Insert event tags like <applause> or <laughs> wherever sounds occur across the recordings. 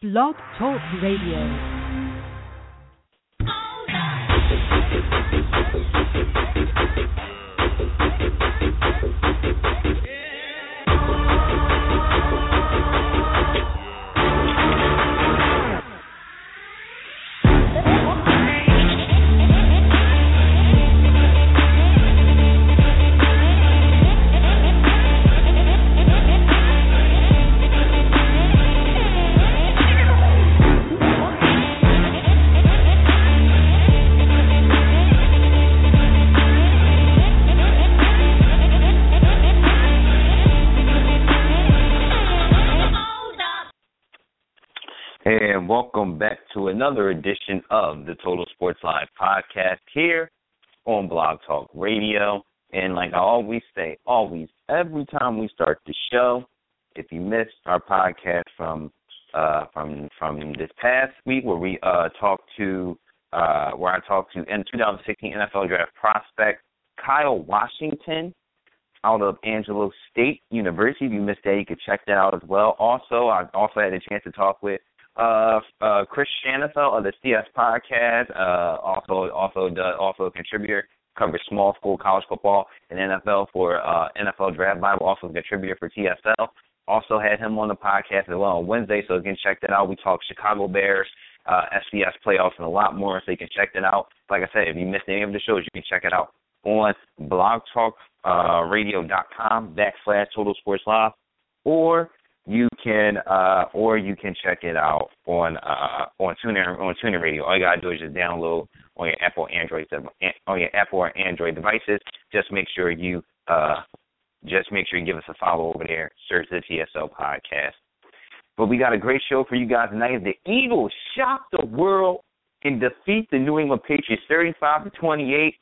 Blog Talk Radio. Back to another edition of the Total Sports Live podcast here on Blog Talk Radio. And like I always say, always, every time we start the show, if you missed our podcast from uh, from from this past week where we uh, talked to uh, where I talked to in 2016 NFL Draft prospect Kyle Washington out of Angelo State University. If you missed that, you could check that out as well. Also, I also had a chance to talk with uh, uh, Chris Shanafel of the CS podcast, uh, also also does, also a contributor, covers small school college football and NFL for uh, NFL Draft Bible, also a contributor for TSL. Also had him on the podcast as well on Wednesday, so can check that out. We talk Chicago Bears, uh, playoffs, and a lot more, so you can check that out. Like I said, if you missed any of the shows, you can check it out on blogtalkradio.com backslash Total Sports Live, or you can uh or you can check it out on uh on TuneIn on TuneIn Radio. All you gotta do is just download on your Apple Android on your Apple or Android devices. Just make sure you uh just make sure you give us a follow over there. Search the TSL podcast. But we got a great show for you guys tonight. The Eagles shock the world and defeat the New England Patriots 35 to 28.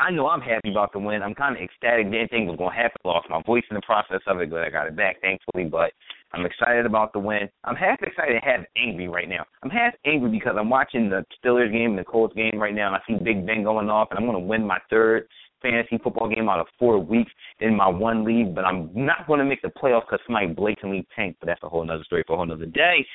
I know I'm happy about the win. I'm kind of ecstatic. Didn't think was going to happen. Lost my voice in the process of it, but I got it back, thankfully. But I'm excited about the win. I'm half excited, half angry right now. I'm half angry because I'm watching the Steelers game and the Colts game right now, and I see Big Ben going off, and I'm going to win my third fantasy football game out of four weeks in my one league, but I'm not going to make the playoffs because somebody blatantly tanked. But that's a whole other story for a whole other day.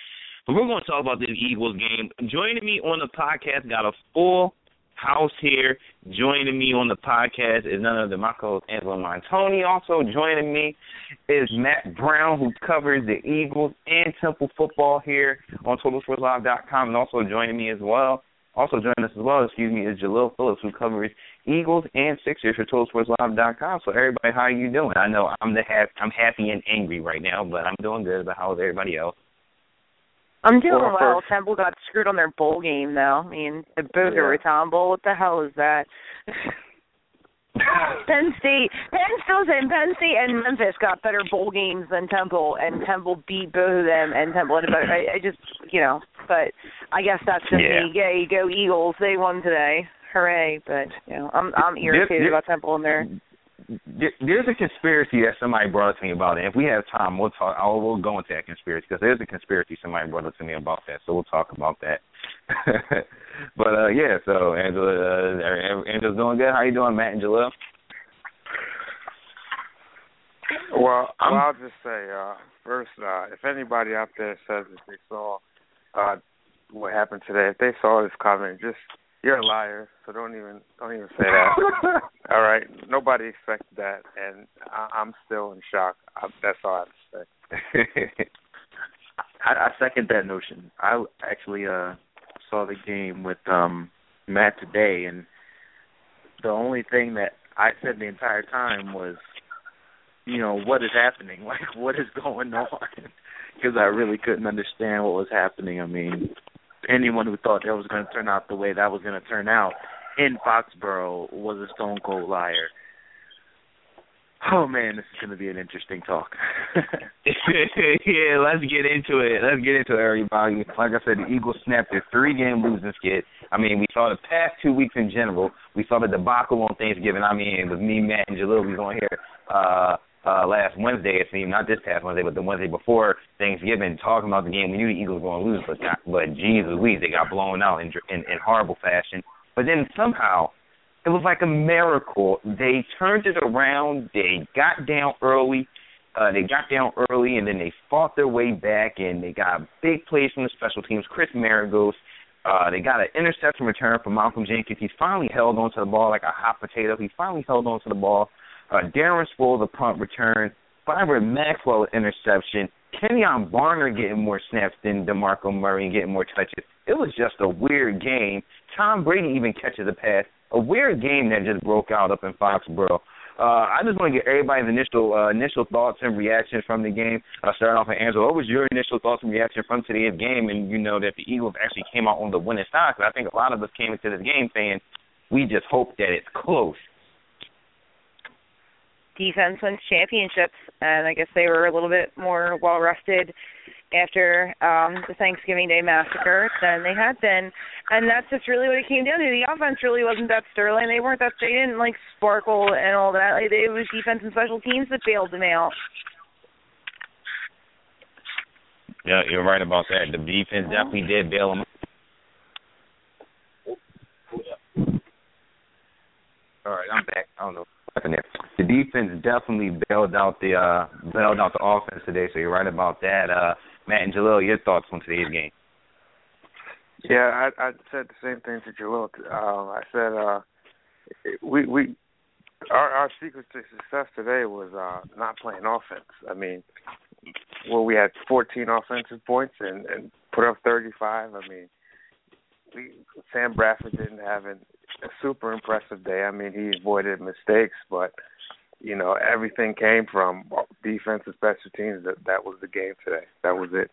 But we're going to talk about this Eagles game. Joining me on the podcast, got a full house here. Joining me on the podcast is none other than my co-host Angelo Montoni. Also joining me is Matt Brown, who covers the Eagles and Temple football here on TotalSportsLive.com, and also joining me as well. Also joining us as well, excuse me, is Jalil Phillips, who covers Eagles and Sixers for TotalSportsLive.com. So everybody, how are you doing? I know I'm the ha- I'm happy and angry right now, but I'm doing good. But how's everybody else? I'm doing well. well. Temple got screwed on their bowl game, though. I mean, the Booger yeah. Bowl. What the hell is that? <laughs> Penn State, Penn still saying Penn State and Memphis got better bowl games than Temple, and Temple beat both of them. And Temple, I, I just, you know, but I guess that's just yeah. me. You go Eagles. They won today. Hooray! But you know, I'm I'm irritated about Temple and their there's a conspiracy that somebody brought up to me about it. If we have time, we'll talk. I'll, we'll go into that conspiracy because there's a conspiracy somebody brought up to me about that. So we'll talk about that. <laughs> but uh yeah, so Angela, uh, Angela's doing good. How you doing, Matt and Jalil? Well, well, I'll just say uh first, uh if anybody out there says that they saw uh what happened today, if they saw this comment, just you're a liar, so don't even don't even say that. <laughs> all right, nobody expected that, and I, I'm still in shock. I, that's all I have to say. <laughs> I, I second that notion. I actually uh saw the game with um Matt today, and the only thing that I said the entire time was, you know, what is happening? <laughs> Like, what is going on? Because I really couldn't understand what was happening. I mean, anyone who thought that was going to turn out the way that was going to turn out in Foxborough was a stone cold liar. Oh man, this is going to be an interesting talk. <laughs> yeah, let's get into it. Let's get into it, everybody. Like I said, the Eagles snapped their three-game losing skid. I mean, we saw the past two weeks in general. We saw the debacle on Thanksgiving. I mean, it was me, Matt, and Jalil. We was on here uh, uh, last Wednesday, it seemed, not this past Wednesday, but the Wednesday before Thanksgiving, talking about the game. We knew the Eagles were going to lose, but not, but Jesus, we they got blown out in, in in horrible fashion. But then somehow, it was like a miracle. They turned it around. They got down early. Uh, they got down early and then they fought their way back and they got big plays from the special teams. Chris Maragos, uh, they got an interception return from Malcolm Jenkins. He's finally held onto the ball like a hot potato. He finally held onto the ball. Uh, Darren Sproles, the punt return. Byron Maxwell, interception. Kenjon Barner getting more snaps than DeMarco Murray and getting more touches. It was just a weird game. Tom Brady even catches a pass. A weird game that just broke out up in Foxborough. Uh, I just want to get everybody's initial uh, initial thoughts and reactions from the game. Uh, starting off with Angela, what was your initial thoughts and reaction from today's game? And you know that the Eagles actually came out on the winning side. Because I think a lot of us came into this game saying we just hope that it's close. Defense wins championships, and I guess they were a little bit more well rested after um the Thanksgiving Day massacre than they had been. And that's just really what it came down to. The offense really wasn't that sterling. They weren't that they didn't like sparkle and all that. Like, it was defense and special teams that bailed them out. Yeah, you're right about that. The defense definitely did bail them. Out. All right, I'm back. I don't know there. The defense definitely bailed out the uh bailed out the offense today, so you're right about that. Uh Matt and Jalil, your thoughts on today's game? Yeah, I, I said the same thing to Jalil. Um, I said uh, we we our our secret to success today was uh, not playing offense. I mean, well, we had 14 offensive points and and put up 35. I mean, we Sam Bradford didn't have an, a super impressive day. I mean, he avoided mistakes, but you know everything came from defense and special teams. That that was the game today. That was it.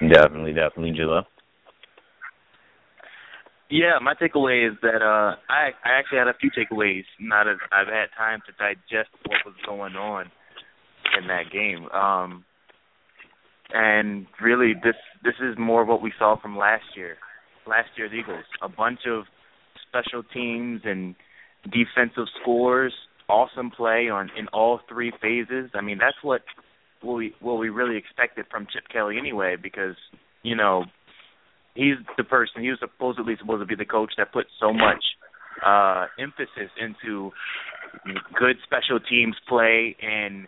Definitely, definitely, Jilla. Yeah, my takeaway is that uh I I actually had a few takeaways now that I've had time to digest what was going on in that game. Um and really this this is more what we saw from last year. Last year's Eagles. A bunch of special teams and defensive scores, awesome play on in all three phases. I mean, that's what what we what we really expected from Chip Kelly anyway, because you know he's the person he was supposedly supposed to be the coach that put so much uh emphasis into good special teams play and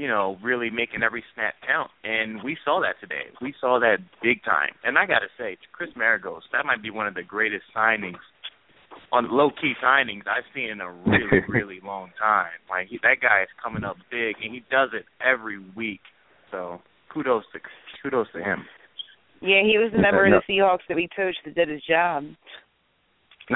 you know really making every snap count and we saw that today we saw that big time and i got to say chris maragos that might be one of the greatest signings on low key signings I've seen in a really <laughs> really long time. Like he, that guy is coming up big, and he does it every week. So kudos to kudos to him. Yeah, he was a member of the Seahawks that we coached that did his job. <laughs>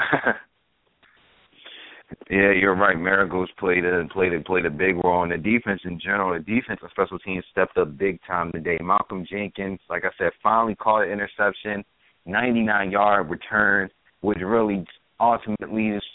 yeah, you're right. Maragos played a played a played a big role in the defense in general. The defense and special teams stepped up big time today. Malcolm Jenkins, like I said, finally caught an interception, 99 yard return, which really ultimately just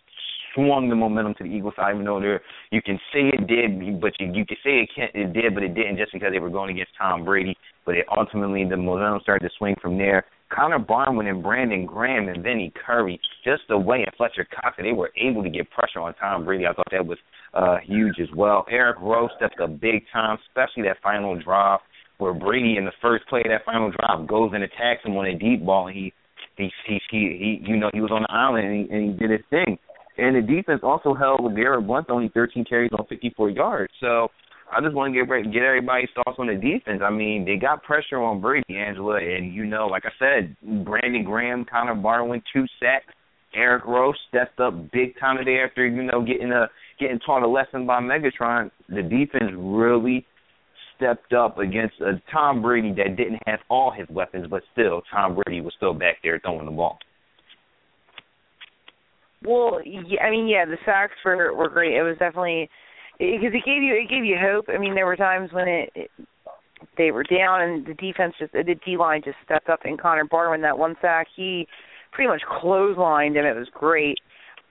swung the momentum to the Eagles side. Even though there, you can say it did, but you you can say it can't, it did, but it didn't just because they were going against Tom Brady. But it ultimately the momentum started to swing from there. Connor Barwin and Brandon Graham and Vinny Curry, just the way and Fletcher Cox, they were able to get pressure on Tom Brady. I thought that was uh huge as well. Eric Rowe stepped up big time, especially that final drive where Brady in the first play of that final drive goes and attacks him on a deep ball he he he he, he you know he was on the island and he, and he did his thing. And the defense also held Garrett Blunt only 13 carries on 54 yards. So I just want to get get everybody's thoughts on the defense. I mean, they got pressure on Brady, Angela, and you know, like I said, Brandon Graham, Connor Barwin, two sacks. Eric Rowe stepped up big time today after you know getting a getting taught a lesson by Megatron. The defense really stepped up against a Tom Brady that didn't have all his weapons, but still Tom Brady was still back there throwing the ball. Well, yeah, I mean, yeah, the sacks were were great. It was definitely because it gave you it gave you hope. I mean, there were times when it, it they were down and the defense just the D line just stepped up. And Connor Barwin that one sack, he pretty much clotheslined him. It was great.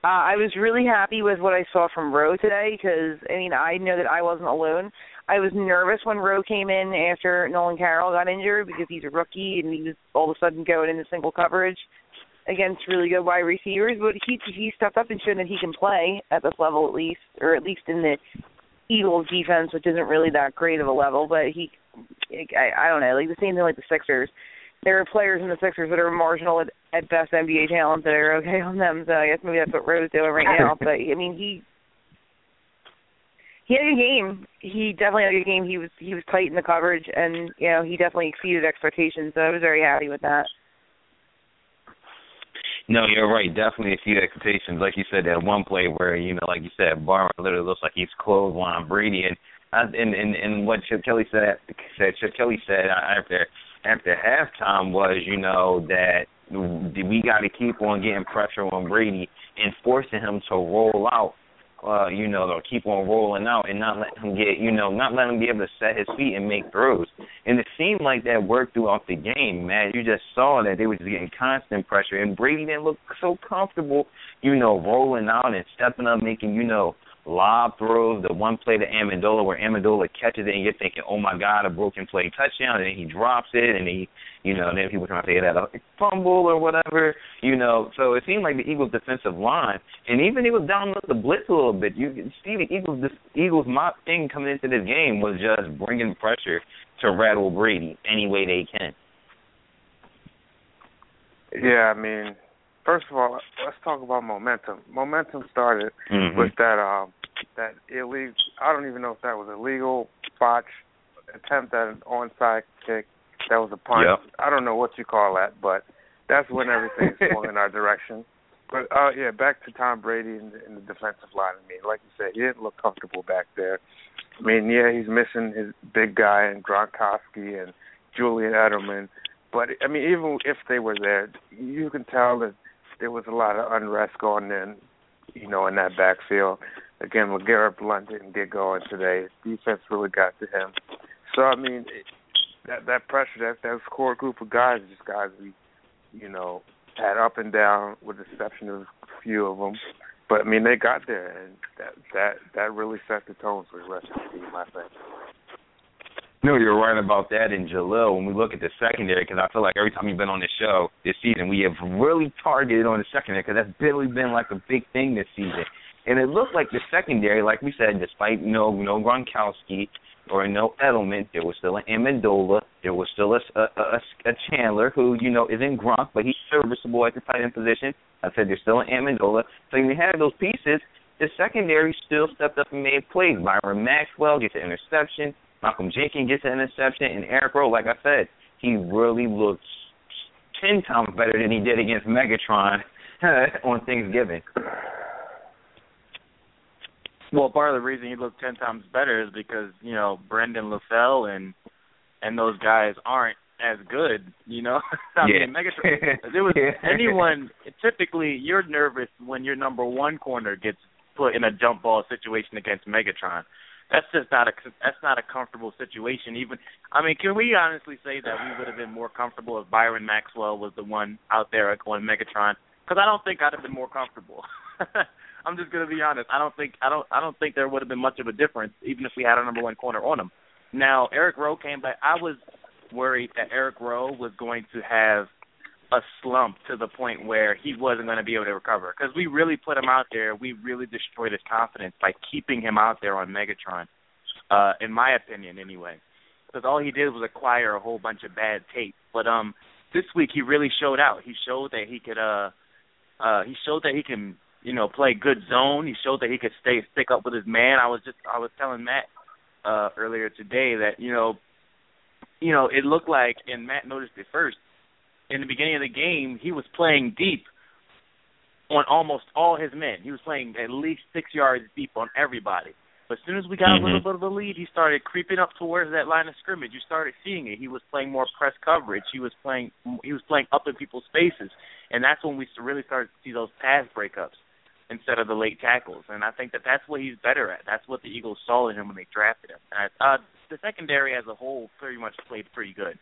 Uh, I was really happy with what I saw from Rowe today because I mean I know that I wasn't alone. I was nervous when Rowe came in after Nolan Carroll got injured because he's a rookie and he was all of a sudden going into single coverage against really good wide receivers. But he he stepped up and showed that he can play at this level at least, or at least in the Eagles defense, which isn't really that great of a level. But he, I, I don't know, like the same thing like the Sixers. There are players in the Sixers that are marginal at, at best NBA talent that are okay on them. So I guess maybe that's what Rowe's doing right now. <laughs> But I mean, he he had a good game. He definitely had a good game. He was he was tight in the coverage, and you know he definitely exceeded expectations. So I was very happy with that. No, you're right. Definitely a few expectations. Like you said, that one play where you know, like you said, Barwin literally looks like he's clothesline Brady, and uh, and and and what Chip Kelly said said Chip Kelly said after after halftime was, you know, that we got to keep on getting pressure on Brady and forcing him to roll out uh, you know, they'll keep on rolling out and not let him get, you know, not let him be able to set his feet and make throws. And it seemed like that worked throughout the game, man. You just saw that they were just getting constant pressure, and Brady didn't look so comfortable, you know, rolling out and stepping up, making, you know, lob throws, the one play to Amendola where Amendola catches it and you're thinking, oh my God, a broken play touchdown, and then he drops it and he, you know, then people trying to say that a fumble or whatever, you know. So it seemed like the Eagles' defensive line, and even he was down the blitz a little bit. You can see the Eagles, this Eagles' my thing coming into this game was just bringing pressure to rattle Brady any way they can. Yeah, I mean, first of all, let's talk about momentum. Momentum started mm-hmm. with that um that illegal. I don't even know if that was illegal botch attempt at an onside kick. That was a punt. Yep. I don't know what you call that, but that's when everything swung <laughs> in our direction. But uh yeah, back to Tom Brady in the, in the defensive line. I mean, like you said, he didn't look comfortable back there. I mean, yeah, he's missing his big guy and Gronkowski and Julian Edelman. But I mean, even if they were there, you can tell that there was a lot of unrest going in, you know, in that backfield. Again, LeGarrette Blunt didn't get going today. Defense really got to him. So I mean, that that pressure, that that core group of guys, just guys we, you know, had up and down, with the exception of a few of them. But I mean, they got there, and that that that really set the tone for the rest of the team. I think. No, you're right about that. And Jalil, when we look at the secondary, because I feel like every time you've been on this show this season, we have really targeted on the secondary because that's really been like a big thing this season. And it looked like the secondary, like we said, despite no no Gronkowski or no Edelman, there was still an Amendola, there was still a, a, a, a Chandler who you know isn't Gronk, but he's serviceable at the tight end position. I said there's still an Amendola. So you have those pieces, the secondary still stepped up and made plays. Byron Maxwell gets an interception. Malcolm Jenkins gets an interception, and Eric Rowe, like I said, he really looks ten times better than he did against Megatron <laughs> on Thanksgiving. Well, part of the reason he looked ten times better is because you know Brandon LaFell and and those guys aren't as good. You know, <laughs> I yeah. mean Megatron. If it was <laughs> anyone, typically you're nervous when your number one corner gets put in a jump ball situation against Megatron that's just not a that's not a comfortable situation. Even I mean, can we honestly say that we would have been more comfortable if Byron Maxwell was the one out there going Megatron? Because I don't think I'd have been more comfortable. <laughs> I'm just gonna be honest. I don't think I don't I don't think there would have been much of a difference even if we had a number one corner on him. Now Eric Rowe came back. I was worried that Eric Rowe was going to have a slump to the point where he wasn't going to be able to recover because we really put him out there. We really destroyed his confidence by keeping him out there on Megatron, uh, in my opinion, anyway. Because all he did was acquire a whole bunch of bad tape. But um, this week he really showed out. He showed that he could uh, uh, he showed that he can you know play good zone. He showed that he could stay stick up with his man. I was just I was telling Matt uh earlier today that you know you know it looked like and Matt noticed it first in the beginning of the game, he was playing deep on almost all his men. He was playing at least six yards deep on everybody. But as soon as we got mm-hmm. a little bit of a lead, he started creeping up towards that line of scrimmage. You started seeing it. He was playing more press coverage. He was playing he was playing up in people's faces, and that's when we really started to see those pass breakups instead of the late tackles. And I think that that's what he's better at. That's what the Eagles saw in him when they drafted him. And, uh, the secondary as a whole pretty much played pretty good.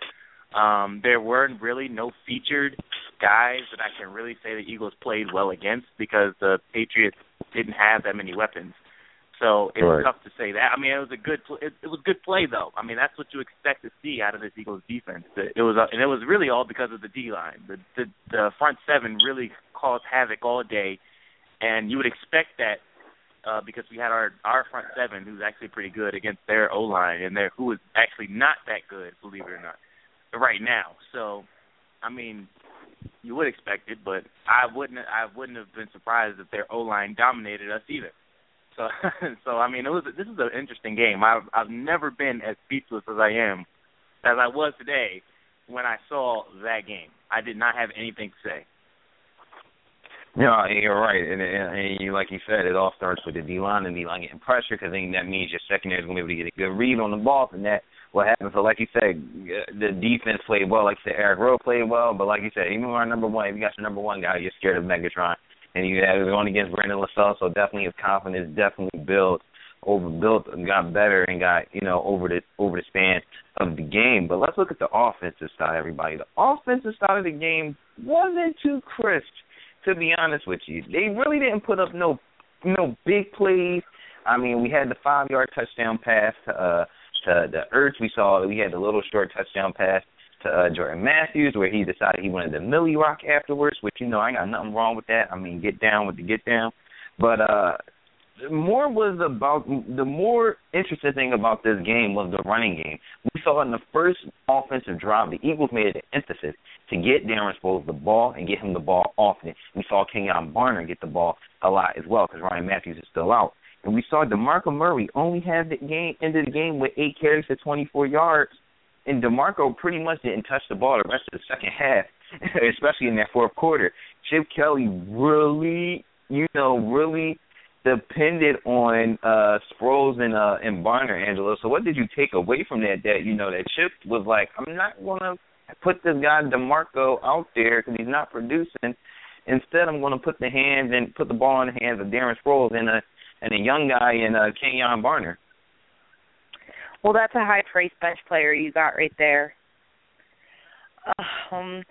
Um, there weren't really no featured guys that I can really say the Eagles played well against because the Patriots didn't have that many weapons. So it's right. tough to say that. I mean, it was a good. It, it was good play though. I mean, that's what you expect to see out of this Eagles defense. It was, uh, and it was really all because of the D line. The, the the front seven really caused havoc all day, and you would expect that uh, because we had our our front seven who's actually pretty good against their O line, and their who is actually not that good, believe it or not right now. So, I mean, you would expect it, but I wouldn't. I wouldn't have been surprised if their O line dominated us either. So, <laughs> so I mean, it was this is an interesting game. I've I've never been as speechless as I am, as I was today when I saw that game. I did not have anything to say. Yeah, you're right, and, and, and like you said, it all starts with the D line and D line getting pressure because then that means your secondary is going to be able to get a good read on the ball, and that what happens. So, like you said, uh, the defense played well. Like you said, Eric Rowe played well, but like you said, even our number one, if you got your number one guy, you're scared of Megatron, and you have going against Brandon LaSalle, so definitely his confidence definitely built, overbuilt, and got better, and got you know over the over the span of the game. But let's look at the offensive side, everybody. The offensive side of the game wasn't too crisp to be honest with you. They really didn't put up no no big plays. I mean, we had the five yard touchdown pass to uh to the Ertz. We saw we had the little short touchdown pass to uh, Jordan Matthews where he decided he wanted the Milly Rock afterwards, which you know I got nothing wrong with that. I mean, get down with the get down. But uh more was about the more interesting thing about this game was the running game. We saw in the first offensive drive, the Eagles made an emphasis to get Darren Sproles the ball and get him the ball often. We saw Kenjon Barner get the ball a lot as well because Ryan Mathews is still out. And we saw DeMarco Murray only have the game ended the game with eight carries for 24 yards, and DeMarco pretty much didn't touch the ball the rest of the second half, <laughs> especially in that fourth quarter. Chip Kelly really, you know, really depended on uh Sproles and uh and Barner, Angelo. So what did you take away from that? That you know that Chip was like, I'm not gonna put this guy Demarco out there because he's not producing. Instead, I'm to put the hands and put the ball in the hands of Darren Sproles and a and a young guy in uh, Kenjon Barner. Well, that's a high price bench player you got right there. <sighs> Um,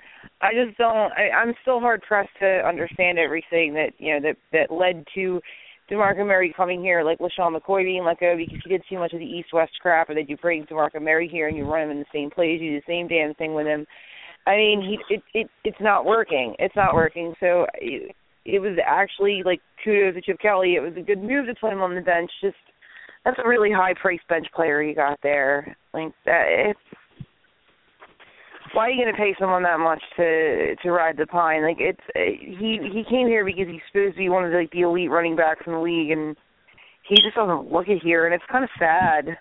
I just don't. I, I'm still hard pressed to understand everything that you know that that led to DeMarco Murray coming here, like LeSean McCoy being let go because he did too much of the East West crap, or that you bring DeMarco Murray here and you run him in the same plays, you do the same damn thing with him. I mean, he it it it's not working. It's not working. So it, it was actually like kudos to Chip Kelly. It was a good move to put him on the bench. Just that's a really high price bench player you got there. Like that, it's why are you going to pay someone that much to to ride the pine? Like it's he he came here because he's supposed to be one of the, like the elite running backs in the league, and he just doesn't look it here, and it's kind of sad.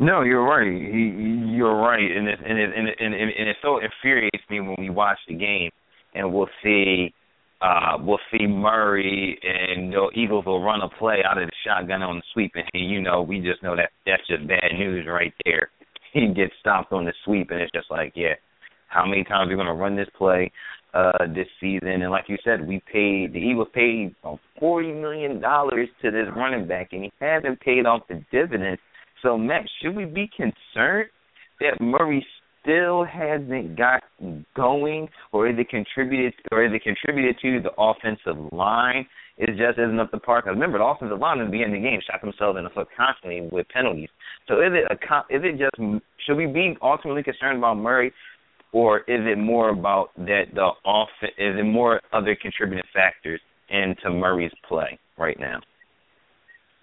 No, you're right. He, you're right, and it, and it, and it, and it, and it so infuriates me when we watch the game, and we'll see, uh, we'll see Murray and the Eagles will run a play out of the shotgun on the sweep, and you know we just know that that's just bad news right there. <laughs> He gets stopped on the sweep, and it's just like, yeah, how many times are we going to run this play uh this season? And like you said, we paid the Eagles paid forty million dollars to this running back, and he hasn't paid off the dividends. So, Max, should we be concerned that Murray still hasn't got going, or is it contributed, or is it contributed to the offensive line? It just isn't up to par. Remember, the offensive line at the beginning of the game shot themselves in the foot constantly with penalties. So is it a is it just should we be ultimately concerned about Murray, or is it more about that the off is it more other contributing factors into Murray's play right now?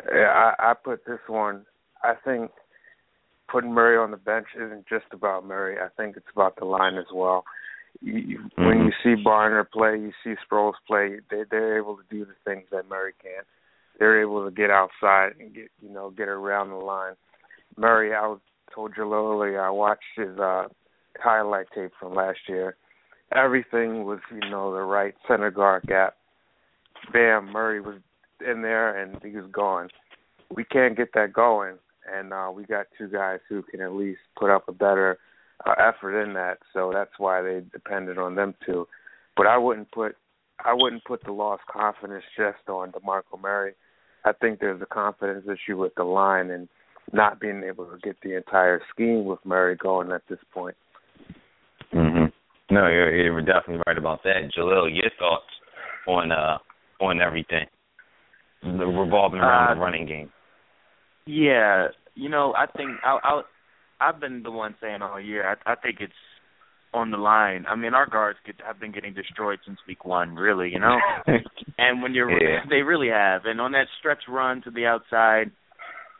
Yeah, I, I put this one. I think putting Murray on the bench isn't just about Murray. I think it's about the line as well. You, mm-hmm. When you see Barner play, you see Sproles play. They they're able to do the things that Murray can't. They're able to get outside and get you know get around the line. Murray, I was told you earlier. I watched his uh highlight tape from last year. Everything was you know the right center guard gap. Bam, Murray was in there and he was gone. We can't get that going, and uh we got two guys who can at least put up a better uh, effort in that. So that's why they depended on them two. But I wouldn't put I wouldn't put the lost confidence just on DeMarco Murray. I think there's a confidence issue with the line and not being able to get the entire scheme with Murray going at this point. Mhm. No, you're you're definitely right about that. Jalil, your thoughts on uh on everything revolving around uh, the running game? Yeah, you know, I think I, I I've been the one saying all year. I, I think it's on the line. I mean, our guards get, have been getting destroyed since week one, really. You know, <laughs> and when you're, yeah. they really have. And on that stretch run to the outside,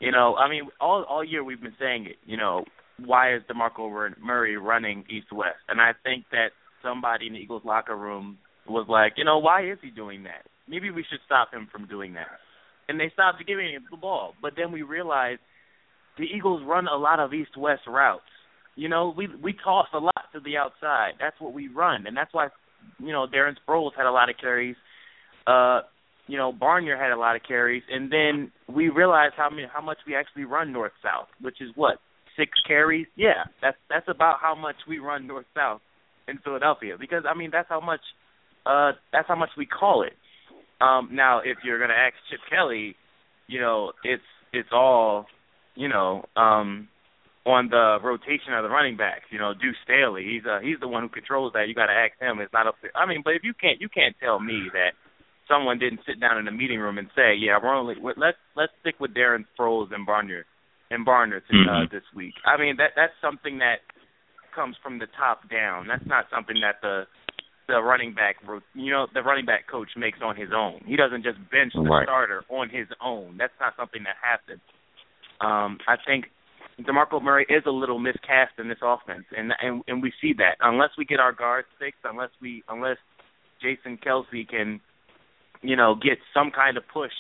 you know, I mean, all all year we've been saying it. You know, why is Demarco Murray running east west? And I think that somebody in the Eagles locker room was like, you know, why is he doing that? maybe we should stop him from doing that. And they stopped giving him the ball. But then we realized the Eagles run a lot of east-west routes. You know, we we toss a lot to the outside. That's what we run, and that's why, you know, Darren Sproles had a lot of carries. Uh, you know, Barner had a lot of carries, and then we realized how many how much we actually run north south, which is what six carries. Yeah, that's that's about how much we run north south in Philadelphia because I mean that's how much uh that's how much we call it. Um now if you're gonna ask Chip Kelly, you know, it's it's all, you know, um on the rotation of the running backs, you know, Deuce Staley. He's uh he's the one who controls that. You gotta ask him. It's not up to I mean, but if you can't you can't tell me that someone didn't sit down in a meeting room and say, Yeah, we're only let's let's stick with Darren Sproles and Barner and Barner to, uh, mm-hmm. this week. I mean that that's something that comes from the top down. That's not something that the the running back you know the running back coach makes on his own. He doesn't just bench the right. starter on his own. That's not something that happens. Um, I think DeMarco Murray is a little miscast in this offense, and and and we see that unless we get our guards fixed, unless we unless Jason Kelce can, you know, get some kind of push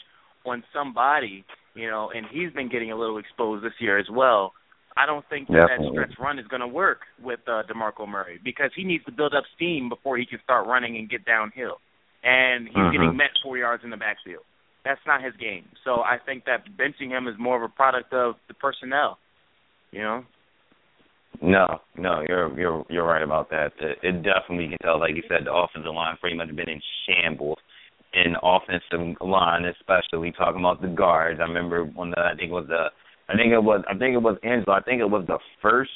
on somebody, you know, and he's been getting a little exposed this year as well. I don't think that, that stretch run is going to work with uh, DeMarco Murray because he needs to build up steam before he can start running and get downhill. And he's mm-hmm. getting met four yards in the backfield. That's not his game. So I think that benching him is more of a product of the personnel. You know. No, no, you're you're you're right about that. It definitely you can tell, like you said, the offensive line pretty much been in shambles. In offensive line, especially talking about the guards. I remember when the I think it was the I think it was I think it was Angelo. I think it was the first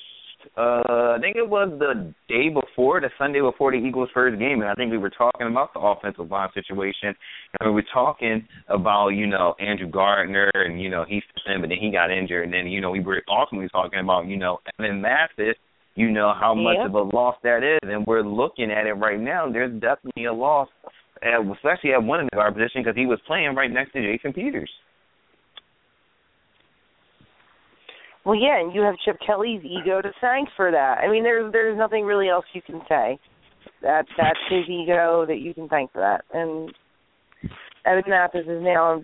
uh I think it was the day before, the Sunday before the Eagles first game and I think we were talking about the offensive line situation and we were talking about, you know, Andrew Gardner and, you know, he's in but then he got injured and then, you know, we were ultimately talking about, you know, Evan Mathis, you know, how much of a loss that is and we're looking at it right now. There's definitely a loss at, especially at one of the guard position because he was playing right next to Jason Peters. Well, yeah, and you have Chip Kelly's ego to thank for that. I mean, there's there's nothing really else you can say. That that's his ego that you can thank for that. And Evan Mathis is now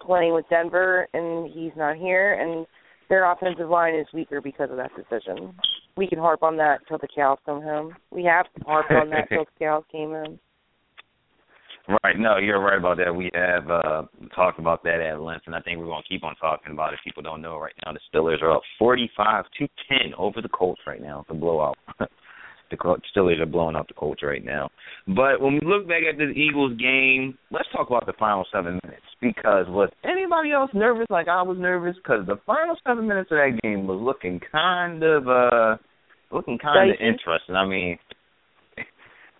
playing with Denver, and he's not here, and their offensive line is weaker because of that decision. We can harp on that till the cows come home. We have to harp on that till the cows came home. Right. No, you're right about that. We have uh talked about that at length, and I think we're going to keep on talking about it. People don't know right now. The Steelers are up 45 to 10 over the Colts right now. It's a blowout. <laughs> the Steelers are blowing up the Colts right now. But when we look back at this Eagles game, let's talk about the final seven minutes. Because was anybody else nervous like I was nervous? Because the final seven minutes of that game was looking kind of uh looking kind of interesting. I mean,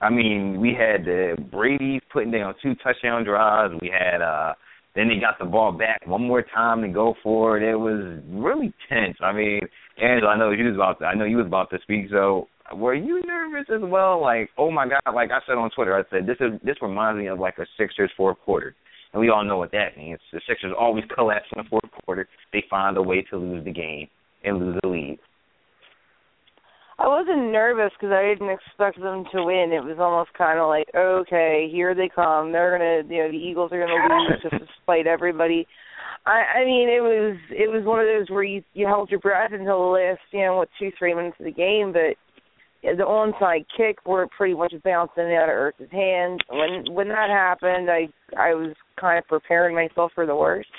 I mean, we had the Brady's putting down two touchdown drives. We had uh then they got the ball back one more time to go for it. It was really tense. I mean, Angela, I know you was about to, I know you was about to speak. So, were you nervous as well? Like, oh my God! Like I said on Twitter, I said this is this reminds me of like a Sixers fourth quarter, and we all know what that means. The Sixers always collapse in the fourth quarter. They find a way to lose the game and lose the lead. I wasn't nervous because I didn't expect them to win. It was almost kind of like, okay, here they come. They're gonna, you know, the Eagles are gonna lose <laughs> just despite everybody. I, I mean, it was it was one of those where you you held your breath until the last, you know, what two three minutes of the game, but the onside kick where it pretty much bouncing out of Ertz's hands. When when that happened, I I was kind of preparing myself for the worst.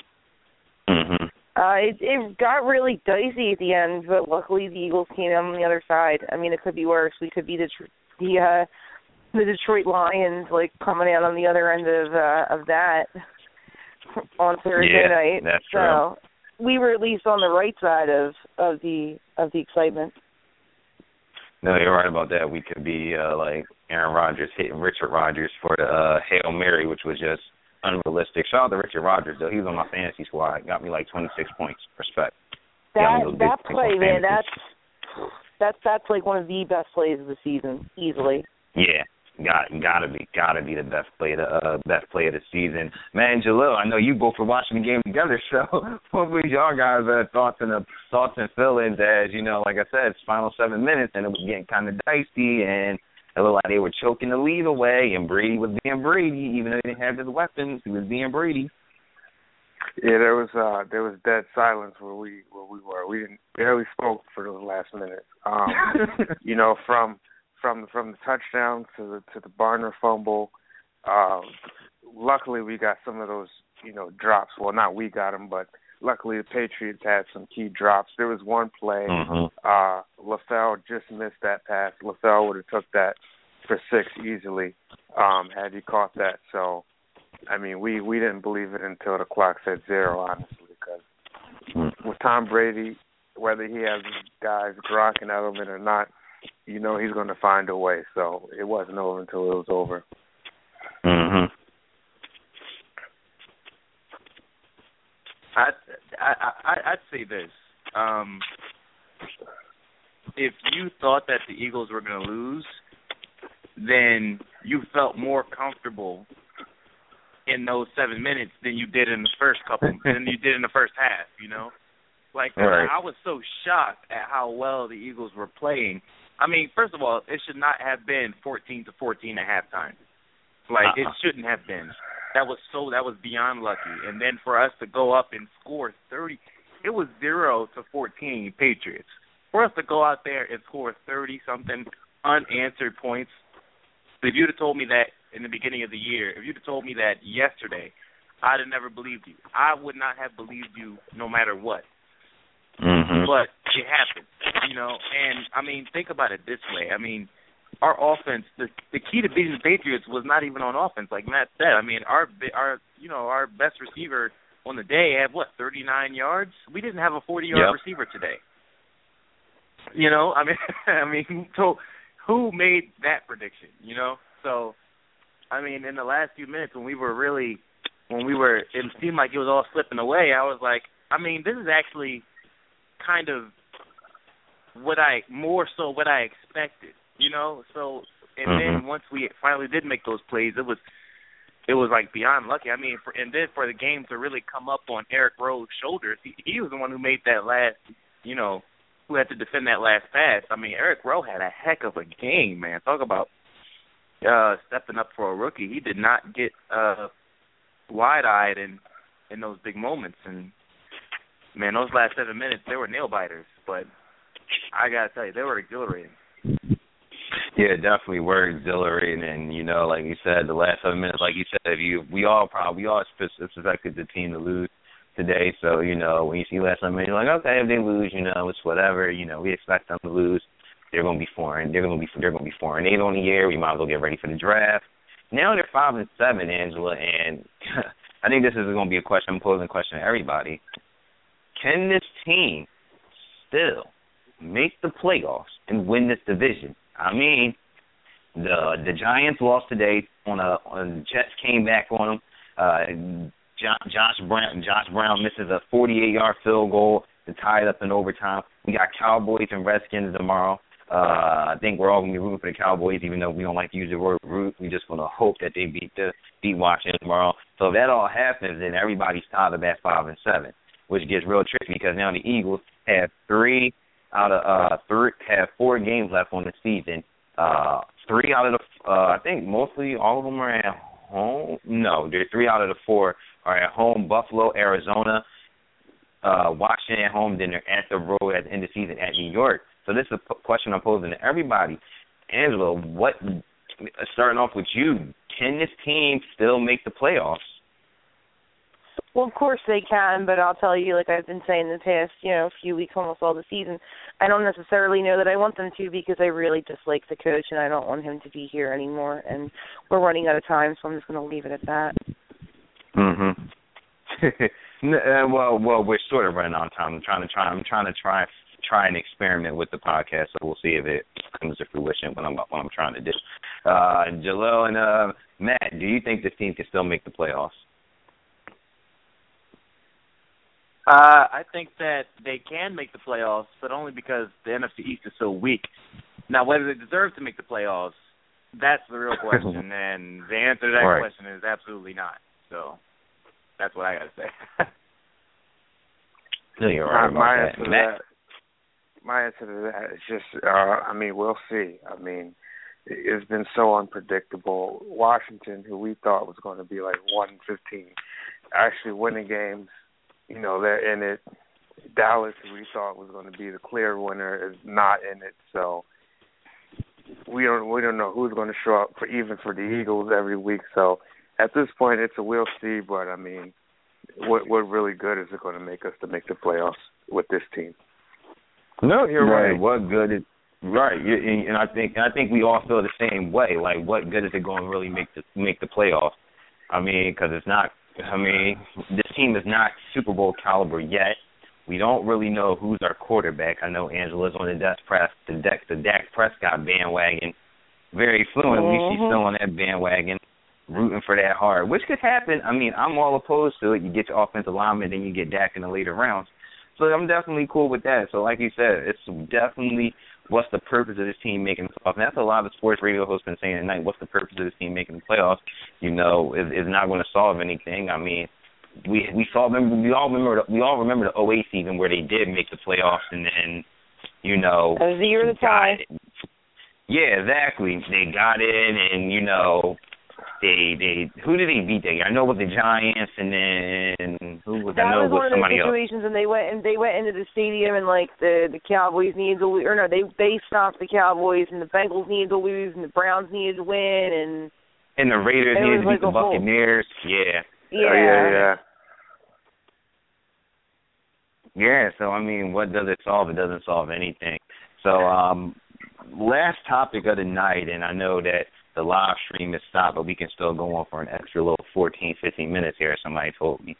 Mhm. Uh, it it got really dicey at the end, but luckily the Eagles came out on the other side. I mean, it could be worse. We could be the the uh, the Detroit Lions like coming out on the other end of uh, of that <laughs> on Thursday yeah, night. That's so true. we were at least on the right side of of the of the excitement. No, you're right about that. We could be uh, like Aaron Rodgers hitting Richard Rodgers for the uh, Hail Mary, which was just unrealistic. Shout out to Richard Rodgers though. He was on my fantasy squad. Got me like twenty six points. Respect. That that play, man, that's that's that's like one of the best plays of the season, easily. Yeah. Got gotta be gotta be the best play of the uh, best play of the season, man. Jalil, I know you both were watching the game together, <laughs> so what was y'all guys' uh, thoughts and uh, thoughts and feelings as you know, like I said, it's final seven minutes and it was getting kind of dicey, and It looked like they were choking the lead away, and Brady was being Brady, even though he didn't have his weapons. He was being Brady. Yeah, there was uh there was dead silence where we where we were. We didn't barely spoke for those last minutes. Um <laughs> you know, from from from the touchdown to the to the Barner fumble, uh luckily we got some of those, you know, drops. Well, not we got them, but luckily the Patriots had some key drops. There was one play Mm-hmm. uh LaFell just missed that pass. LaFell would have took that for 6 easily um had he caught that. So I mean, we we didn't believe it until the clock said zero, honestly, because Mm. with Tom Brady, whether he has guys Gronk and Edelman or not, you know he's going to find a way. So it wasn't over until it was over. Mhm. I I I I'd say this. Um if you thought that the Eagles were going to lose, then you felt more comfortable in those 7 minutes than you did in the first couple <laughs> than you did in the first half, you know? Like Right. I was so shocked at how well the Eagles were playing. I mean, first of all, it should not have been 14 to 14 at halftime. Like it Uh-uh. shouldn't have been. That was so that was beyond lucky. And then for us to go up and score 30, it was 0 to 14 Patriots. For us to go out there and score 30 something unanswered points. If you'd have told me that in the beginning of the year, if you'd have told me that yesterday, I'd have never believed you. I would not have believed you no matter what Mhm. but it happened, you know. And I mean, think about it this way. I mean, our offense, the the key to beating the Patriots was not even on offense, like Matt said. I mean, our our you know our best receiver on the day had what 39 yards. We didn't have a 40 yard Yep. receiver today. You know, I mean, <laughs> I mean, so who made that prediction? You know, so I mean, in the last few minutes when we were really, when we were, it seemed like it was all slipping away. I was like, I mean, this is actually kind of what I more so what I expected, you know. So and then Mhm. once we finally did make those plays, it was it was like beyond lucky. I mean, for, and then for the game to really come up on Eric Rowe's shoulders, he, he was the one who made that last, you know, who had to defend that last pass. I mean, Eric Rowe had a heck of a game, man. Talk about uh stepping up for a rookie. He did not get uh wide-eyed in in those big moments and man, those last 7 minutes they were nail biters, but I got to tell you, they were exhilarating. Yeah, definitely were exhilarating, and you know, like you said, the last seven minutes, like you said, you we all probably we all expected the team to lose today. So you know, when you see last seven minutes, you're like, okay, if they lose, you know, it's whatever. You know, we expect them to lose. They're going to be foreign. They're going to be they're going to be foreign. Eight on the year. We might as well get ready for the draft. Now they're five and seven, Angela, and <laughs> I think this is going to be a question. I'm posing a question to everybody. Can this team still make the playoffs and win this division? I mean, the the Giants lost today on a on the Jets came back on them. Uh, Josh, Josh Brown Josh Brown misses a 48 yard field goal to tie it up in overtime. We got Cowboys and Redskins tomorrow. Uh, I think we're all gonna be rooting for the Cowboys, even though we don't like to use the word root. We just gonna hope that they beat the beat Washington tomorrow. So if that all happens, then everybody's tied up at five and seven, which gets real tricky because now the Eagles have three out of uh three have four games left on the season. Uh three out of the uh I think mostly all of them are at home. No, they're three out of the four are at home. Buffalo, Arizona, uh Washington at home, then they're at the road at the end of the season at New York. So this is a p- question I'm posing to everybody. Angela, what starting off with you, can this team still make the playoffs? Well, of course they can, but I'll tell you, like I've been saying the past, you know, few weeks, almost all the season, I don't necessarily know that I want them to because I really dislike the coach and I don't want him to be here anymore. And we're running out of time, so I'm just going to leave it at that. <laughs> Mhm. Uh, well, well, we're sort of running out of time. I'm trying to try. I'm trying to try try an experiment with the podcast, so we'll see if it comes to fruition. What I'm what I'm trying to do. Uh, Jalil and uh, Matt, do you think this team can still make the playoffs? Uh, I think that they can make the playoffs, but only because the NFC East is so weak. Now, whether they deserve to make the playoffs, that's the real question, <laughs> and the answer to that Right. question is absolutely not. So, that's what I got to say. <laughs> No, you're my, right about my that. answer to Matt, that, my answer to that is just, uh, I mean, we'll see. I mean, it's been so unpredictable. Washington, who we thought was going to be like one fifteen, actually winning games. You know, they're in it. Dallas, we thought was going to be the clear winner, is not in it. So we don't we don't know who's going to show up for even for the Eagles every week. So at this point, it's a we'll see. But I mean, what what really good is it going to make us to make the playoffs with this team? No, you're right. right. What good is right? And I think and I think we all feel the same way. Like, what good is it going to really make the make the playoffs? I mean, because it's not. I mean, this team is not Super Bowl caliber yet. We don't really know who's our quarterback. I know Angela's on the Dak press the Dak the Dak Prescott bandwagon very fluently. Mm-hmm. She's still on that bandwagon, rooting for that hard, which could happen. I mean, I'm all opposed to it. You get your offensive lineman, then you get Dak in the later rounds. So I'm definitely cool with that. So like you said, it's definitely what's the purpose of this team making the playoffs? And that's a lot of sports radio hosts been saying tonight. What's the purpose of this team making the playoffs? You know, is is not going to solve anything. I mean, we we saw remember we all remember we all remember the 08 season where they did make the playoffs and then you know that was the year of the tie. Yeah, exactly. They got in and you know they they who did they beat? They I know with the Giants and then who was that I know was with somebody situations else. and they went and they went into the stadium and like the the Cowboys needed to lose or no they they stopped the Cowboys and the Bengals needed to lose and the Browns needed to win and and the Raiders needed to beat the Buccaneers. Yeah. Yeah. Oh, yeah, yeah. Yeah, so I mean, what does it solve? It doesn't solve anything. So, um last topic of the night, and I know that the live stream is stopped, but we can still go on for an extra little 14, 15 minutes here. Somebody told me.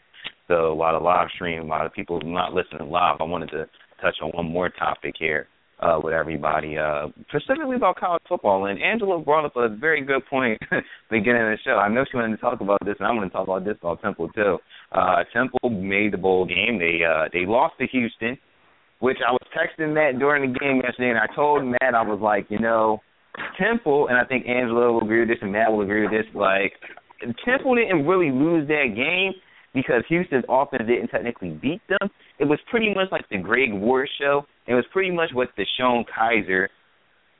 So while the live stream, while the people not listening live, I wanted to touch on one more topic here uh, with everybody, uh, specifically about college football. And Angela brought up a very good point <laughs> beginning of the show. I know she wanted to talk about this, and I'm going to talk about this about Temple too. Uh, Temple made the bowl game. They uh, they lost to Houston, which I was texting Matt during the game yesterday, and I told Matt I was like, you know, Temple, and I think Angela will agree with this, and Matt will agree with this. Like Temple didn't really lose that game because Houston's offense didn't technically beat them. It was pretty much like the Greg Ward show. It was pretty much what DeShone Kizer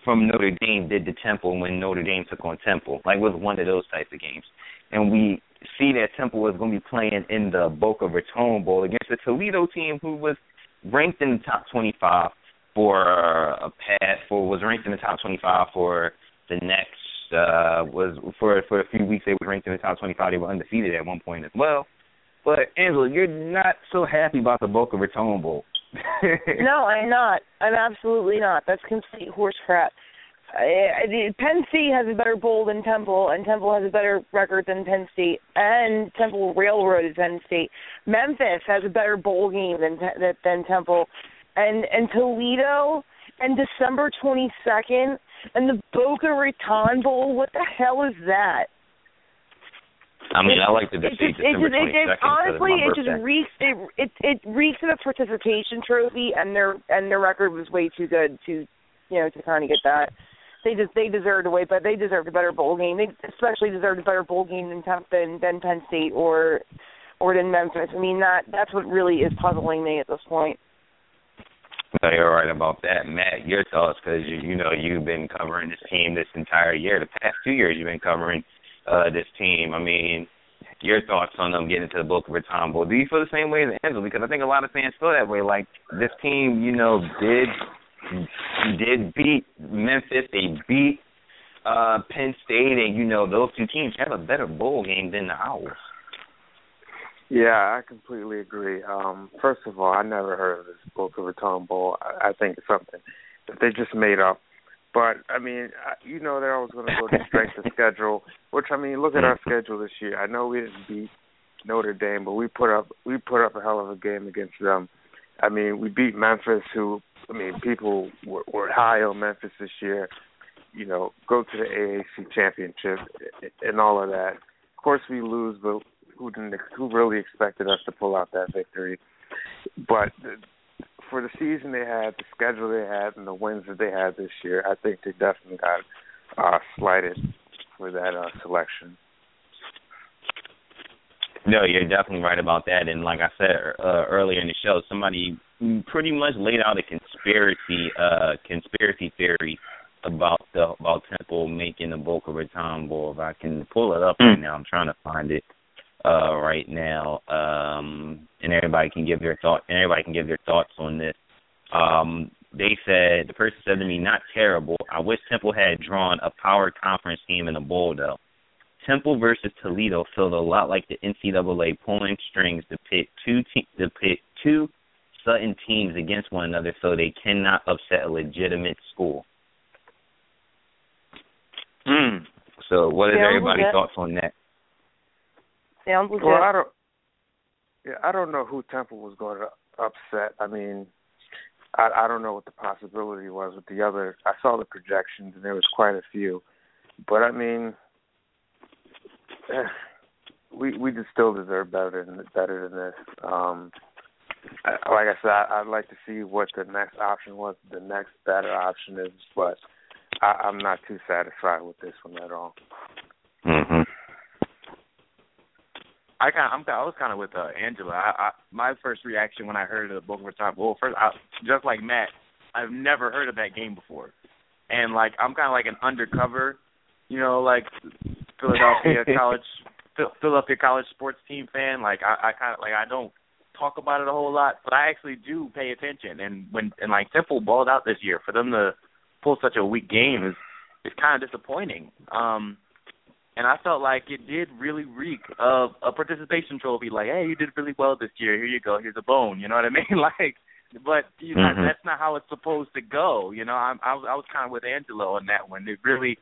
from Notre Dame did to Temple when Notre Dame took on Temple. Like it was one of those types of games. And we see that Temple was going to be playing in the Boca Raton Bowl against the Toledo team who was ranked in the top 25 for a pass for was ranked in the top 25 for the next uh was for for a few weeks they were ranked in the top 25 they were undefeated at one point as well but Angela, you're not so happy about the Boca Raton Bowl. <laughs> no, I'm not. I'm absolutely not. That's complete horse crap. Uh, Penn State has a better bowl than Temple, and Temple has a better record than Penn State, and Temple railroaded Penn State. Memphis has a better bowl game than than Temple, and and Toledo, and December 22nd, and the Boca Raton Bowl. What the hell is that? I mean, I like the it, December it, it, it, honestly, it just reeks it, it it reeks of a participation trophy, and their and their record was way too good to, you know, to kind of get that. They just they deserved a way, but they deserved a better bowl game. They especially deserved a better bowl game than than than Penn State or or than Memphis. I mean, that that's what really is puzzling me at this point. No, you're right about that, Matt. Your thoughts, because you you know you've been covering this team this entire year. The past two years, you've been covering uh, this team. I mean, your thoughts on them getting to the Boca Raton Bowl. Do you feel the same way as Angela? Because I think a lot of fans feel that way. Like this team, you know, did did beat Memphis. They beat uh Penn State, and you know those two teams have a better bowl game than the Owls. Yeah, I completely agree. Um, first of all, I never heard of this Boca Raton Bowl. I, I think it's something that they just made up but I mean, you know, they're always going to go to strength of schedule. Which I mean, look at our schedule this year. I know we didn't beat Notre Dame, but we put up we put up a hell of a game against them. I mean, we beat Memphis, who I mean, people were, were high on Memphis this year. You know, go to the AAC championship and all of that. Of course, we lose, but who didn't? Who really expected us to pull out that victory? But for the season they had, the schedule they had, and the wins that they had this year, I think they definitely got uh, slighted for that uh, selection. No, you're definitely right about that. And like I said uh, earlier in the show, somebody pretty much laid out a conspiracy uh, conspiracy theory about the about Temple making the Boca Raton Bowl. If I can pull it up right now, I'm trying to find it uh right now. Um and everybody can give their thought and everybody can give their thoughts on this. Um they said the person said to me, not terrible. I wish Temple had drawn a power conference team in the bowl though. Temple versus Toledo felt a lot like the NCAA pulling strings to pit two te- to pit two Sutton teams against one another so they cannot upset a legitimate school. Mm. So what is Sounds everybody's thoughts on that? Sounds legit. Well, I don't. Yeah, I don't know who Temple was going to upset. I mean, I I don't know what the possibility was with the other. I saw the projections and there was quite a few, but I mean, <sighs> we we just still deserve better than better than this. Um, I, like I said, I, I'd like to see what the next option was. The next better option is, but I, I'm not too satisfied with this one at all. Mhm. I kind, I'm, I was kind of with uh, Angela. I, I, my first reaction when I heard of the Boca Raton Bowl, first, I, just like Matt, I've never heard of that game before, and like I'm kind of like an undercover, you know, like Philadelphia <laughs> college, Phil- Philadelphia college sports team fan. Like I, I kind of like I don't talk about it a whole lot, but I actually do pay attention. And when and like Temple balled out this year, for them to pull such a weak game is is kind of disappointing. Um, and I felt like it did really reek of a participation trophy. Like, hey, you did really well this year. Here you go. Here's a bone. You know what I <laughs> mean? like, but you know, Mhm. that's not how it's supposed to go. You know, I'm, I was I was kind of with Angelo on that one. It really,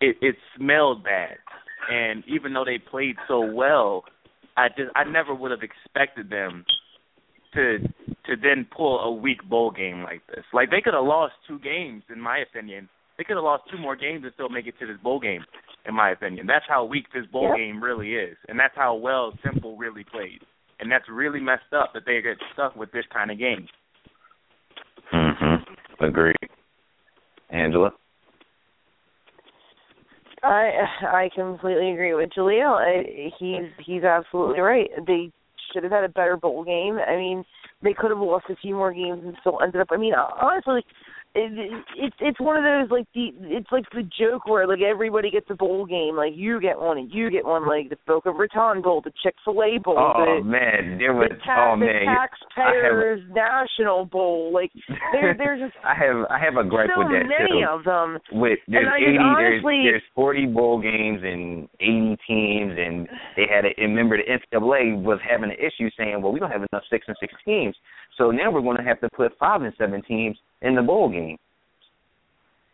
it it smelled bad. And even though they played so well, I just I never would have expected them to to then pull a weak bowl game like this. Like they could have lost two games, in my opinion. They could have lost two more games and still make it to this bowl game, in my opinion. That's how weak this bowl Yep. game really is, and that's how well Temple really played. And that's really messed up that they get stuck with this kind of game. Mhm. Agree, Angela. I I completely agree with Jaleel. I, he's he's absolutely right. They should have had a better bowl game. I mean, they could have lost a few more games and still ended up. I mean, honestly, it, it, it's it's one of those like the it's like the joke where like everybody gets a bowl game. Like you get one and you get one. Like the Boca Raton Bowl, the Chick Fil A Bowl, Oh the, man, there was the, ta- oh the man. Taxpayers National Bowl. Like there <laughs> there's just I have I have a gripe so with that many too. of them. with there's And eighty honestly- there's there's forty bowl games and eighty teams and they had a and remember the NCAA was having an issue saying, Well we don't have enough six and six teams. So now we're gonna have to put five and seven teams in the bowl game.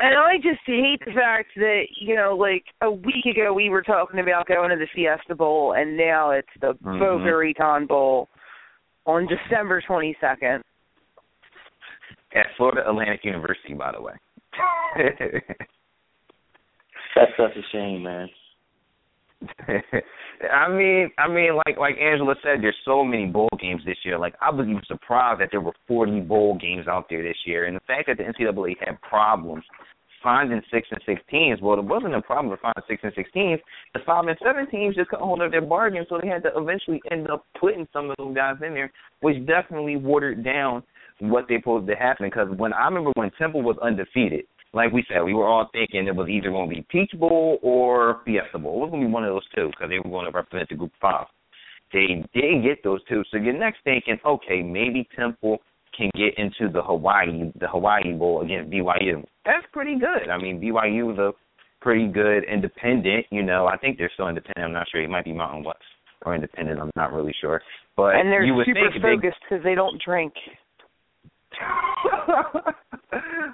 And I just hate the fact that, you know, like a week ago we were talking about going to the Fiesta Bowl and now it's the Mhm. Boca Raton Bowl on December 22nd. At Florida Atlantic University, by the way. <laughs> That's such a shame, man. <laughs> I mean, I mean, like like Angela said, there's so many bowl games this year. Like I was even surprised that there were 40 bowl games out there this year, and the fact that the NCAA had problems finding six and six teams. Well, it wasn't a problem with finding six and six teams. The five and seven teams just couldn't hold up their bargain, so they had to eventually end up putting some of those guys in there, which definitely watered down what they supposed to happen. Because when I remember when Temple was undefeated, like we said, we were all thinking it was either going to be Peach Bowl or Fiesta Bowl. It was going to be one of those two because they were going to represent the Group Five. They didn't get those two, so you're next thinking, okay, maybe Temple can get into the Hawaii, the Hawaii Bowl against BYU. That's pretty good. I mean, BYU is a pretty good independent. You know, I think they're still independent. I'm not sure. It might be Mountain West or independent. I'm not really sure. But and they're super focused because they don't drink. <laughs>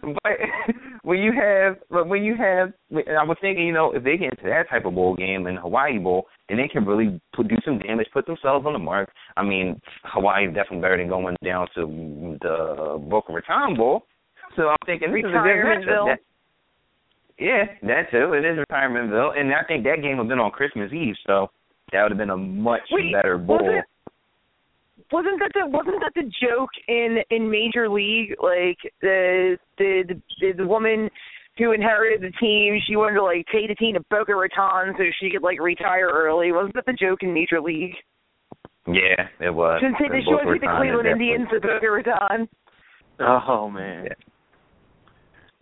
but <laughs> when you have, but when you have, I was thinking, you know, if they get into that type of bowl game in Hawaii Bowl, then they can really put, do some damage, put themselves on the mark. I mean, Hawaii is definitely better than going down to the Boca Raton Bowl. So I'm thinking this is a good matchup. That, yeah, that too. It is Retirementville, and I think that game would have been on Christmas Eve, so that would have been a much Wait, better bowl. was it- Wasn't that the wasn't that the joke in in Major League? Like the the the, the woman who inherited the team, she wanted to like take the team to Boca Raton so she could like retire early. Wasn't that the joke in Major League? Yeah, it was. Since they Boca should take the Cleveland Indians to Boca Raton. Oh man. Yeah.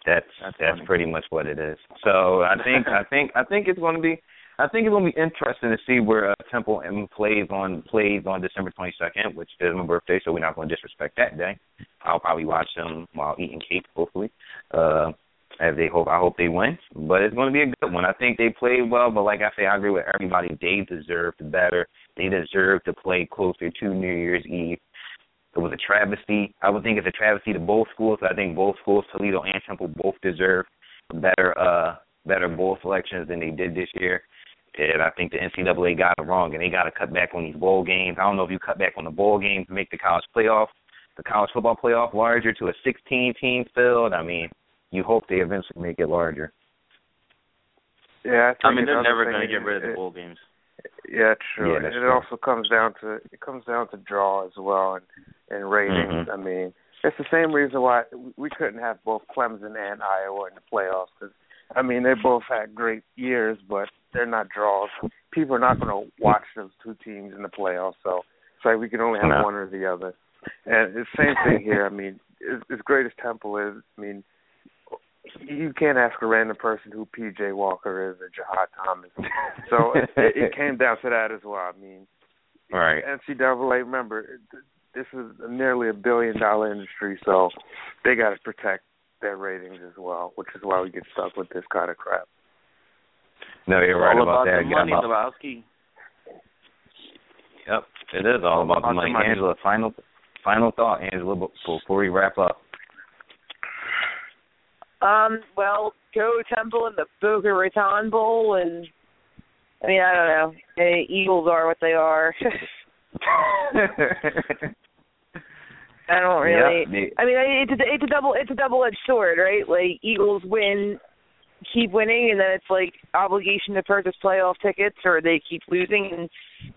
That's that's, that's pretty much what it is. So I think I think I think it's going to be I think it's going to be interesting to see where uh, Temple M plays on plays on December 22nd, which is my birthday, so we're not going to disrespect that day. I'll probably watch them while eating cake, hopefully. Uh, as they hope, I hope they win. But it's going to be a good one. I think they played well, but like I say, I agree with everybody. They deserved better. They deserve to play closer to New Year's Eve. It was a travesty. I would think it's a travesty to both schools. I think both schools, Toledo and Temple, both deserve better uh better bowl selections than they did this year. And I think the NCAA got it wrong, and they got to cut back on these bowl games. I don't know if you cut back on the bowl games to make the college playoff, the college football playoff larger to a 16 team field. I mean, you hope they eventually make it larger. Yeah, I, I mean they're never going to get rid of the bowl games. Yeah, true. Yeah, and that's it true. also comes down to it comes down to draw as well and and ratings. Mhm. I mean, it's the same reason why we couldn't have both Clemson and Iowa in the playoffs because I mean they both had great years, but they're not draws. People are not going to watch those two teams in the playoffs, so it's like we can only have No. one or the other. And the same thing here. I mean, as, as great as Temple is, I mean, you can't ask a random person who P.J. Walker is or Jahad Thomas. So it, it came down to that as well. I mean, Right. NCAA, remember, this is nearly a billion dollar industry, so they got to protect their ratings as well, which is why we get stuck with this kind of crap. No, you're right about, about that. the Yeah, money, about- Lebowski. Yep, it is all about, the about the money. money. Angela, final final thought, Angela, before before we wrap up. Um, well, go Temple in the Boca Raton Bowl, and I mean, I don't know. The Eagles are what they are. <laughs> I don't really. Yep, they- I mean, it's a, it's a double it's a double edged sword, right? Like Eagles win, keep winning, and then it's like obligation to purchase playoff tickets, or they keep losing, and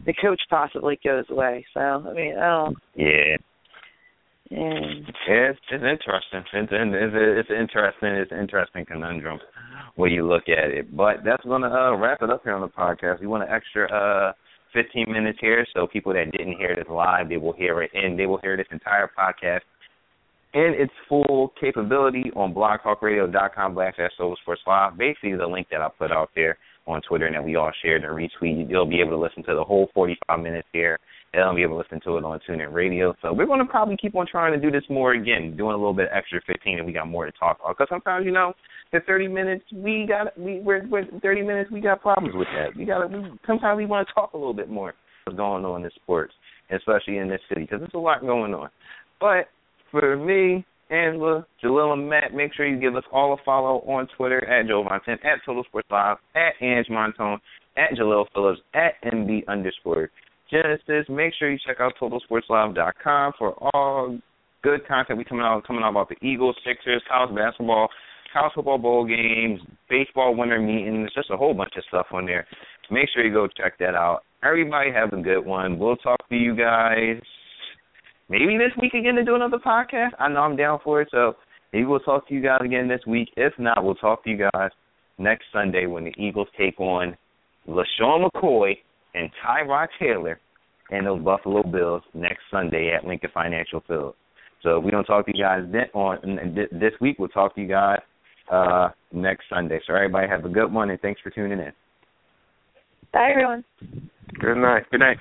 the coach possibly goes away. So I mean, I don't. yeah. And Yeah, it's, it's interesting. It's it's it's interesting. It's interesting conundrum when you look at it. But that's gonna uh, wrap it up here on the podcast. We want an extra uh 15 minutes here, so people that didn't hear this live, they will hear it, and they will hear this entire podcast in its full capability on blogtalkradio.com backslash Solo Sports Live. Basically, the link that I put out there on Twitter and that we all shared and retweeted. You'll be able to listen to the whole 45 minutes here. And I'll be able to listen to it on TuneIn Radio. So we're going to probably keep on trying to do this more again, doing a little bit extra 15, and we got more to talk about. Because sometimes, you know, the 30 minutes we got, we we're, we're 30 minutes we got problems with that. We got to. Sometimes we want to talk a little bit more what's going on in sports, especially in this city, because there's a lot going on. But for me, Angela, Jalil, and Matt, make sure you give us all a follow on Twitter at Joe Montan, at Total Sports Live, at Ange Montone, at Jalil Phillips, at MB underscore Genesis. Make sure you check out TotalSportsLive.com for all good content we coming out coming out about the Eagles, Sixers, college basketball, college football bowl games, baseball winter meetings, just a whole bunch of stuff on there. Make sure you go check that out. Everybody have a good one. We'll talk to you guys maybe this week again to do another podcast. I know I'm down for it, so maybe we'll talk to you guys again this week. If not, we'll talk to you guys next Sunday when the Eagles take on LeSean McCoy and Tyrod Taylor and those Buffalo Bills next Sunday at Lincoln Financial Field. So if we don't talk to you guys then on this week, we'll talk to you guys uh next Sunday. So everybody have a good one and thanks for tuning in. bye everyone. Good night. Good night.